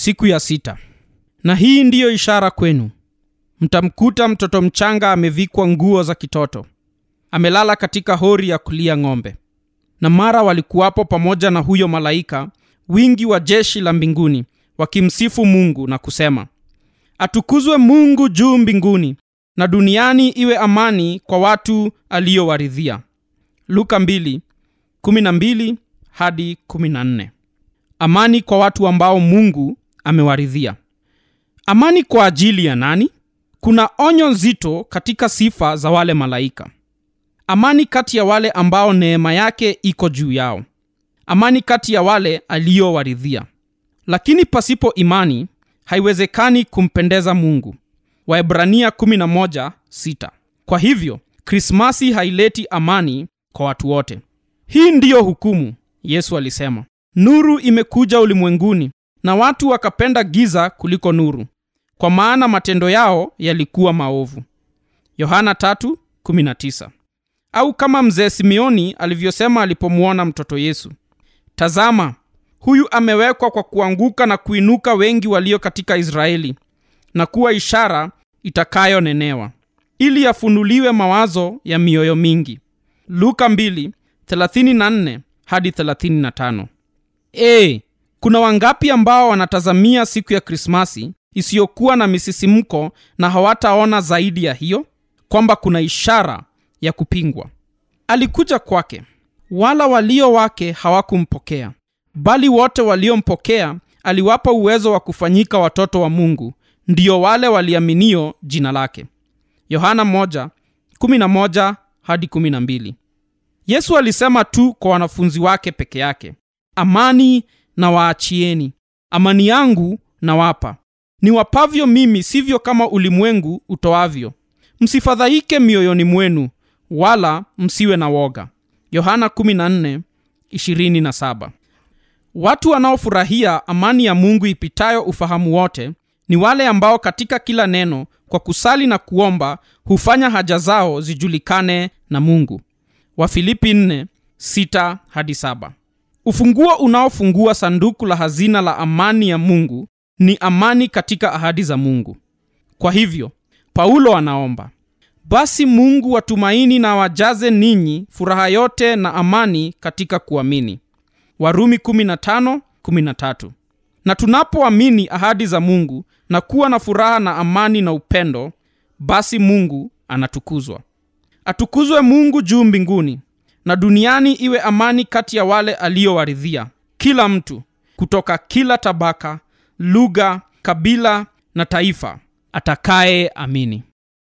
siku ya sita. Na hii ndiyo ishara kwenu. Mtamkuta mtoto mchanga amevikwa nguo za kitoto. Amelala katika hori ya kulia ng'ombe. Na mara walikuwapo pamoja na huyo malaika wingi wa jeshi la mbinguni wakimsifu mungu na kusema atukuzwe mungu juu mbinguni na duniani iwe amani kwa watu aliyowaridhia luka 2, 12 hadi 14 amani kwa watu ambao mungu amewaridhia. Amani kwa ajili ya nani? Kuna onyo nzito katika sifa za wale malaika. Amani kati ya wale ambao neema yake iko juu yao. Amani kati ya wale aliyowaridhia lakini pasipo imani haiwezekani kumpendeza mungu. Waebrania 11:6 kwa hivyo krismasi haileti amani kwa watu wote. Hii ndiyo hukumu yesu alisema. Nuru imekuja ulimwenguni na watu wakapenda giza kuliko nuru kwa maana matendo yao yalikuwa maovu. Yohana 3:19 au kama mzee simeoni alivyosema alipomwona mtoto yesu tazama huyu amewekwa kwa kuanguka na kuinuka wengi walio katika israeli na kuwa ishara itakayonenewa ili yafunuliwe mawazo ya mioyo mingi. Luka 2:34 hadi 35 e, kuna wangapi ambao wanatazamia siku ya krismasi isiyokuwa na misisimko na hawataona zaidi ya hiyo? Kwamba kuna ishara ya kupingwa. Alikuja kwake. Wala walio wake hawakumpokea bali wote waliompokea aliwapa uwezo wa kufanyika watoto wa mungu ndio wale waliaminio jina lake. Yohana 1:11 hadi 12 yesu alisema tu kwa wanafunzi wake peke yake amani na waachieni. Amani yangu nawapa. Niwapavyo mimi sivyo kama ulimwengu utoavyo. Msifadhaike mioyoni mwenu wala msiwe na woga. Yohana 14:27 watu wanaofurahia amani ya mungu ipitayo ufahamu wote ni wale ambao katika kila neno kwa kusali na kuomba hufanya haja zao zijulikane na mungu. Wafilipi 4:6 hadi 7 ufunguo unaofungua sanduku la hazina la amani ya mungu ni amani katika ahadi za mungu. Kwa hivyo paulo anaomba basi mungu watumaini na wajaze ninyi furaha yote na amani katika kuamini. Warumi 15:13 na tunapoamini ahadi za mungu na kuwa na furaha na amani na upendo basi mungu anatukuzwa. Atukuzwe mungu juu mbinguni na duniani iwe amani kati ya wale aliyowaridhia kila mtu kutoka kila tabaka lugha kabila na taifa atakaye amini